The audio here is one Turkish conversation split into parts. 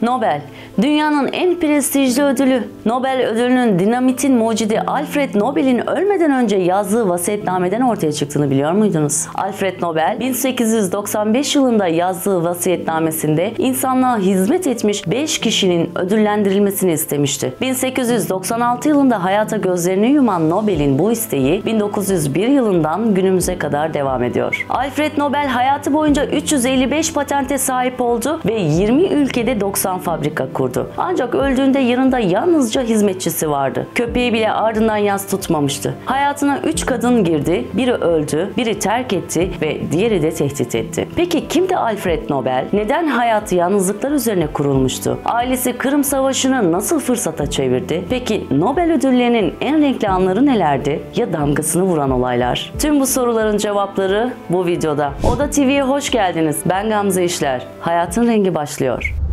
Nobel, dünyanın en prestijli ödülü. Nobel ödülünün dinamitin mucidi Alfred Nobel'in ölmeden önce yazdığı vasiyetnameden ortaya çıktığını biliyor muydunuz? Alfred Nobel 1895 yılında yazdığı vasiyetnamesinde insanlığa hizmet etmiş 5 kişinin ödüllendirilmesini istemişti. 1896 yılında hayata gözlerini yuman Nobel'in bu isteği 1901 yılından günümüze kadar devam ediyor. Alfred Nobel hayatı boyunca 355 patente sahip oldu ve 20 ülkede 90 fabrika kurdu. Ancak öldüğünde yanında yalnızca hizmetçisi vardı. Köpeği bile ardından yas tutmamıştı. Hayatına 3 kadın girdi, biri öldü, biri terk etti ve diğeri de tehdit etti. Peki kimdi Alfred Nobel? Neden hayatı yalnızlıklar üzerine kurulmuştu? Ailesi Kırım Savaşı'nı nasıl fırsata çevirdi? Peki Nobel ödüllerinin en renkli anları nelerdi? Ya damgasını vuran olaylar? Tüm bu soruların cevapları bu videoda. Oda TV'ye hoş geldiniz. Ben Gamze İşler. Hayatın rengi başlıyor.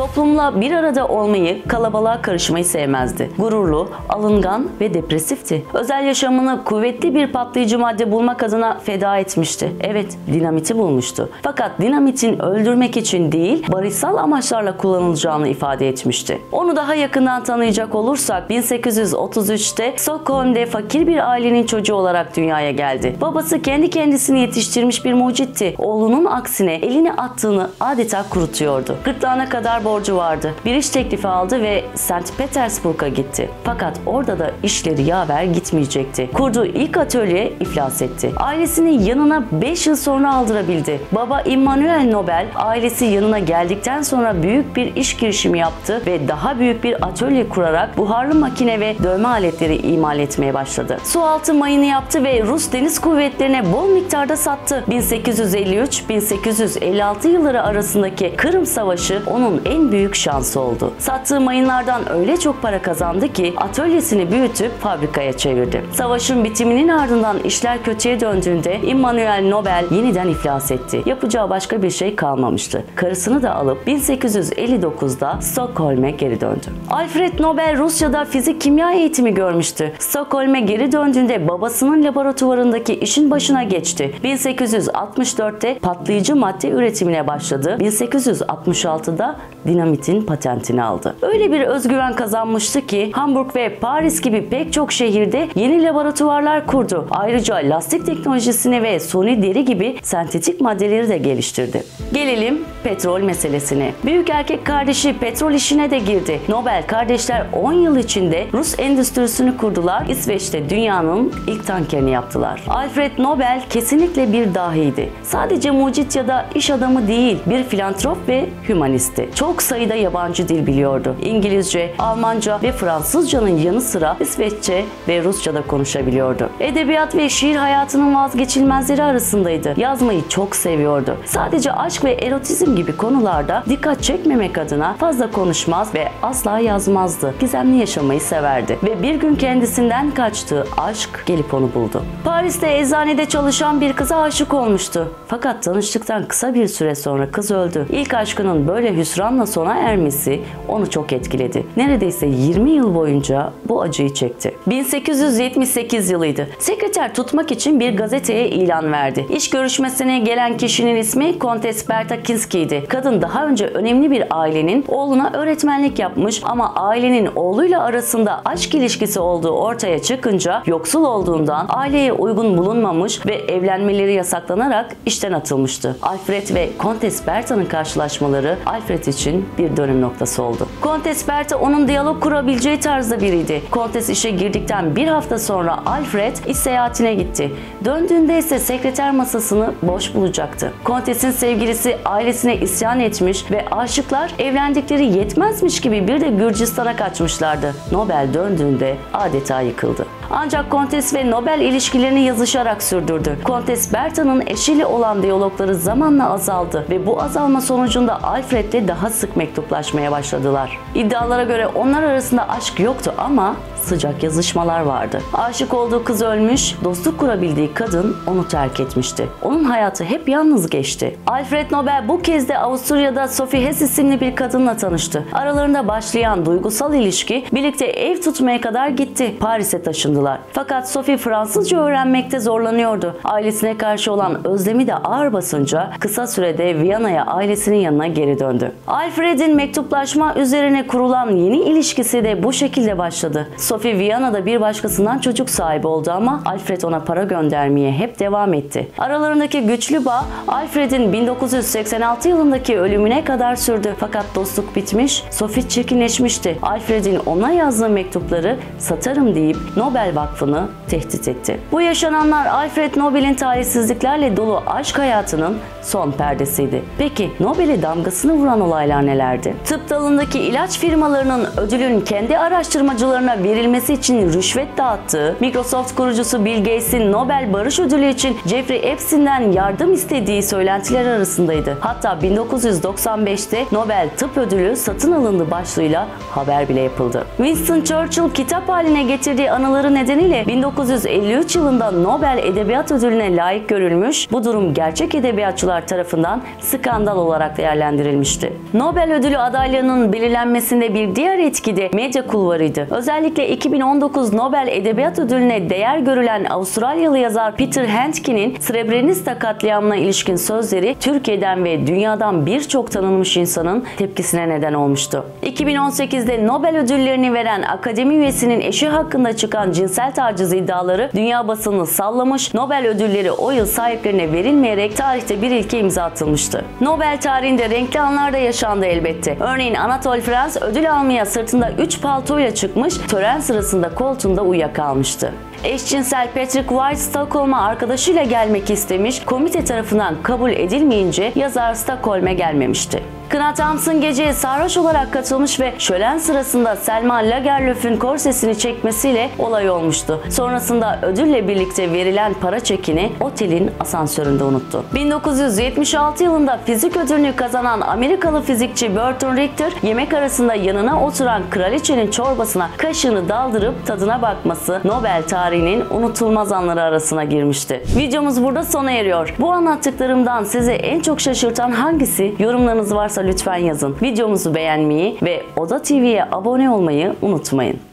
Toplumla bir arada olmayı, kalabalığa karışmayı sevmezdi. Gururlu, alıngan ve depresifti. Özel yaşamını kuvvetli bir patlayıcı madde bulmak adına feda etmişti. Evet, dinamiti bulmuştu. Fakat dinamitin öldürmek için değil, barışsal amaçlarla kullanılacağını ifade etmişti. Onu daha yakından tanıyacak olursak 1833'te Stockholm'de fakir bir ailenin çocuğu olarak dünyaya geldi. Babası kendi kendisini yetiştirmiş bir mucitti. Oğlunun aksine elini attığını adeta kurutuyordu. Gırtlağına kadar borcu vardı. Bir iş teklifi aldı ve St. Petersburg'a gitti. Fakat orada da işleri yaver gitmeyecekti. Kurduğu ilk atölye iflas etti. Ailesini yanına 5 yıl sonra aldırabildi. Baba Immanuel Nobel ailesi yanına geldikten sonra büyük bir iş girişimi yaptı ve daha büyük bir atölye kurarak buharlı makine ve dövme aletleri imal etmeye başladı. Sualtı mayını yaptı ve Rus Deniz Kuvvetleri'ne bol miktarda sattı. 1853-1856 yılları arasındaki Kırım Savaşı onun en büyük şansı oldu. Sattığı mayınlardan öyle çok para kazandı ki atölyesini büyütüp fabrikaya çevirdi. Savaşın bitiminin ardından işler kötüye döndüğünde Immanuel Nobel yeniden iflas etti. Yapacağı başka bir şey kalmamıştı. Karısını da alıp 1859'da Stockholm'e geri döndü. Alfred Nobel Rusya'da fizik kimya eğitimi görmüştü. Stockholm'e geri döndüğünde babasının laboratuvarındaki işin başına geçti. 1864'te patlayıcı madde üretimine başladı. 1866'da dinamitin patentini aldı. Öyle bir özgüven kazanmıştı ki Hamburg ve Paris gibi pek çok şehirde yeni laboratuvarlar kurdu. Ayrıca lastik teknolojisini ve suni deri gibi sentetik maddeleri de geliştirdi. Gelelim petrol meselesine. Büyük erkek kardeşi petrol işine de girdi. Nobel kardeşler 10 yıl içinde Rus endüstrisini kurdular. İsveç'te dünyanın ilk tankerini yaptılar. Alfred Nobel kesinlikle bir dahiydi. Sadece mucit ya da iş adamı değil, bir filantrop ve hümanisti. Çok sayıda yabancı dil biliyordu. İngilizce, Almanca ve Fransızcanın yanı sıra İsveççe ve Rusça da konuşabiliyordu. Edebiyat ve şiir hayatının vazgeçilmezleri arasındaydı. Yazmayı çok seviyordu. Sadece aşk ve erotizm gibi konularda dikkat çekmemek adına fazla konuşmaz ve asla yazmazdı. Gizemli yaşamayı severdi ve bir gün kendisinden kaçtığı aşk gelip onu buldu. Paris'te eczanede çalışan bir kıza aşık olmuştu. Fakat tanıştıktan kısa bir süre sonra kız öldü. İlk aşkının böyle hüsranla sona ermesi onu çok etkiledi. Neredeyse 20 yıl boyunca bu acıyı çekti. 1878 yılıydı. Sekreter tutmak için bir gazeteye ilan verdi. İş görüşmesine gelen kişinin ismi Kontes Berta Kinski'ydi. Kadın daha önce önemli bir ailenin oğluna öğretmenlik yapmış ama ailenin oğluyla arasında aşk ilişkisi olduğu ortaya çıkınca yoksul olduğundan aileye uygun bulunmamış ve evlenmeleri yasaklanarak işten atılmıştı. Alfred ve Kontes Berta'nın karşılaşmaları Alfred için bir dönüm noktası oldu. Kontes Berta onun diyalog kurabileceği tarzda biriydi. Kontes işe girdikten bir hafta sonra Alfred iş seyahatine gitti. Döndüğünde ise sekreter masasını boş bulacaktı. Kontes'in sevgilisi ailesine isyan etmiş ve aşıklar evlendikleri yetmezmiş gibi bir de Gürcistan'a kaçmışlardı. Nobel döndüğünde adeta yıkıldı. Ancak Kontes ve Nobel ilişkilerini yazışarak sürdürdü. Kontes Berta'nın eşiyle olan diyalogları zamanla azaldı ve bu azalma sonucunda Alfred'le daha sık mektuplaşmaya başladılar. İddialara göre onlar arasında aşk yoktu ama sıcak yazışmalar vardı. Aşık olduğu kız ölmüş, dostluk kurabildiği kadın onu terk etmişti. Onun hayatı hep yalnız geçti. Alfred Nobel bu kez de Avusturya'da Sophie Hess isimli bir kadınla tanıştı. Aralarında başlayan duygusal ilişki birlikte ev tutmaya kadar gitti. Paris'e taşındılar. Fakat Sophie Fransızca öğrenmekte zorlanıyordu. Ailesine karşı olan özlemi de ağır basınca kısa sürede Viyana'ya ailesinin yanına geri döndü. Alfred'in mektuplaşma üzerine kurulan yeni ilişkisi de bu şekilde başladı. Sophie Viyana'da bir başkasından çocuk sahibi oldu ama Alfred ona para göndermeye hep devam etti. Aralarındaki güçlü bağ Alfred'in 1986 yılındaki ölümüne kadar sürdü. Fakat dostluk bitmiş, Sophie çirkinleşmişti. Alfred'in ona yazdığı mektupları satarım deyip Nobel Vakfı'nı tehdit etti. Bu yaşananlar Alfred Nobel'in talihsizliklerle dolu aşk hayatının son perdesiydi. Peki Nobel'e damgasını vuran olaylar nelerdi? Tıp dalındaki ilaç firmalarının ödülün kendi araştırmacılarına verilmesi için rüşvet dağıttığı, Microsoft kurucusu Bill Gates'in Nobel Barış Ödülü için Jeffrey Epstein'den yardım istediği söylentiler arasındaydı. Hatta 1995'te Nobel Tıp Ödülü satın alındı başlığıyla haber bile yapıldı. Winston Churchill kitap haline getirdiği anıları nedeniyle 1953 yılında Nobel Edebiyat Ödülüne layık görülmüş, bu durum gerçek edebiyatçılar tarafından skandal olarak değerlendirilmişti. Nobel Ödülü adaylığının belirlenmesinde bir diğer etki de medya kulvarıydı. Özellikle 2019 Nobel Edebiyat Ödülüne değer görülen Avustralyalı yazar Peter Handke'nin Srebrenica katliamına ilişkin sözleri Türkiye'den ve dünyadan birçok tanınmış insanın tepkisine neden olmuştu. 2018'de Nobel ödüllerini veren akademi üyesinin eşi hakkında çıkan cinsel taciz iddiaları dünya basını sallamış, Nobel ödülleri o yıl sahiplerine verilmeyerek tarihte bir ilke imza atılmıştı. Nobel tarihinde renkli anlar da yaşandı elbette. Örneğin Anatole France ödül almaya sırtında 3 paltoyla çıkmış, tören sırasında koltuğunda uyuyakalmıştı. Eşcinsel Patrick White Stockholm'a arkadaşıyla gelmek istemiş, komite tarafından kabul edilmeyince yazar Stockholm'e gelmemişti. Kına Thompson geceye sarhoş olarak katılmış ve şölen sırasında Selma Lagerlöf'ün korsesini çekmesiyle olay olmuştu. Sonrasında ödülle birlikte verilen para çekini otelin asansöründe unuttu. 1976 yılında fizik ödülünü kazanan Amerikalı fizikçi Burton Richter yemek arasında yanına oturan kraliçenin çorbasına kaşığını daldırıp tadına bakması Nobel tarihinin unutulmaz anları arasına girmişti. Videomuz burada sona eriyor. Bu anlattıklarımdan sizi en çok şaşırtan hangisi? Yorumlarınız lütfen yazın. Videomuzu beğenmeyi ve Oda TV'ye abone olmayı unutmayın.